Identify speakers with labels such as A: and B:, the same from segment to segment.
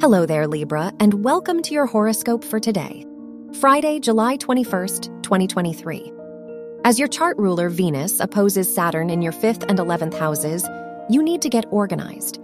A: Hello there, Libra, and welcome to your horoscope for today, Friday, July 21st, 2023. As your chart ruler, Venus, opposes Saturn in your 5th and 11th houses, you need to get organized.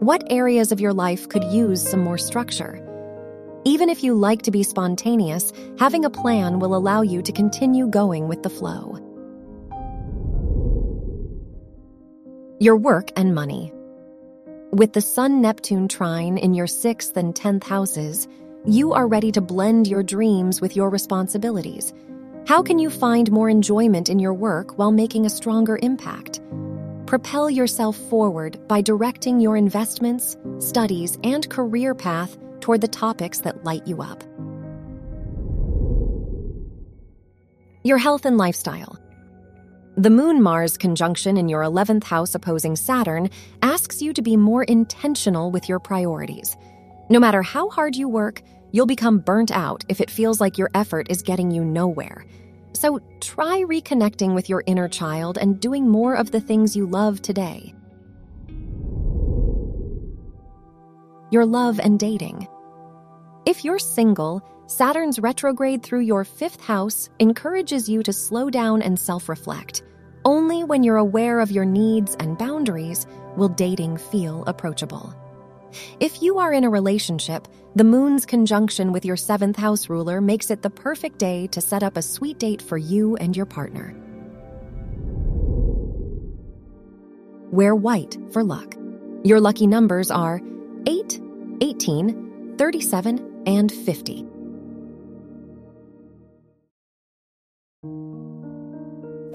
A: What areas of your life could use some more structure? Even if you like to be spontaneous, having a plan will allow you to continue going with the flow. Your work and money. With the Sun Neptune trine in your 6th and 10th houses, you are ready to blend your dreams with your responsibilities. How can you find more enjoyment in your work while making a stronger impact? Propel yourself forward by directing your investments, studies, and career path toward the topics that light you up. Your health and lifestyle. The Moon Mars conjunction in your 11th house opposing Saturn asks you to be more intentional with your priorities. No matter how hard you work, you'll become burnt out if it feels like your effort is getting you nowhere. So try reconnecting with your inner child and doing more of the things you love today. Your love and dating. If you're single, Saturn's retrograde through your fifth house encourages you to slow down and self reflect. Only when you're aware of your needs and boundaries will dating feel approachable. If you are in a relationship, the moon's conjunction with your seventh house ruler makes it the perfect day to set up a sweet date for you and your partner. Wear white for luck. Your lucky numbers are 8, 18, 37, and 50.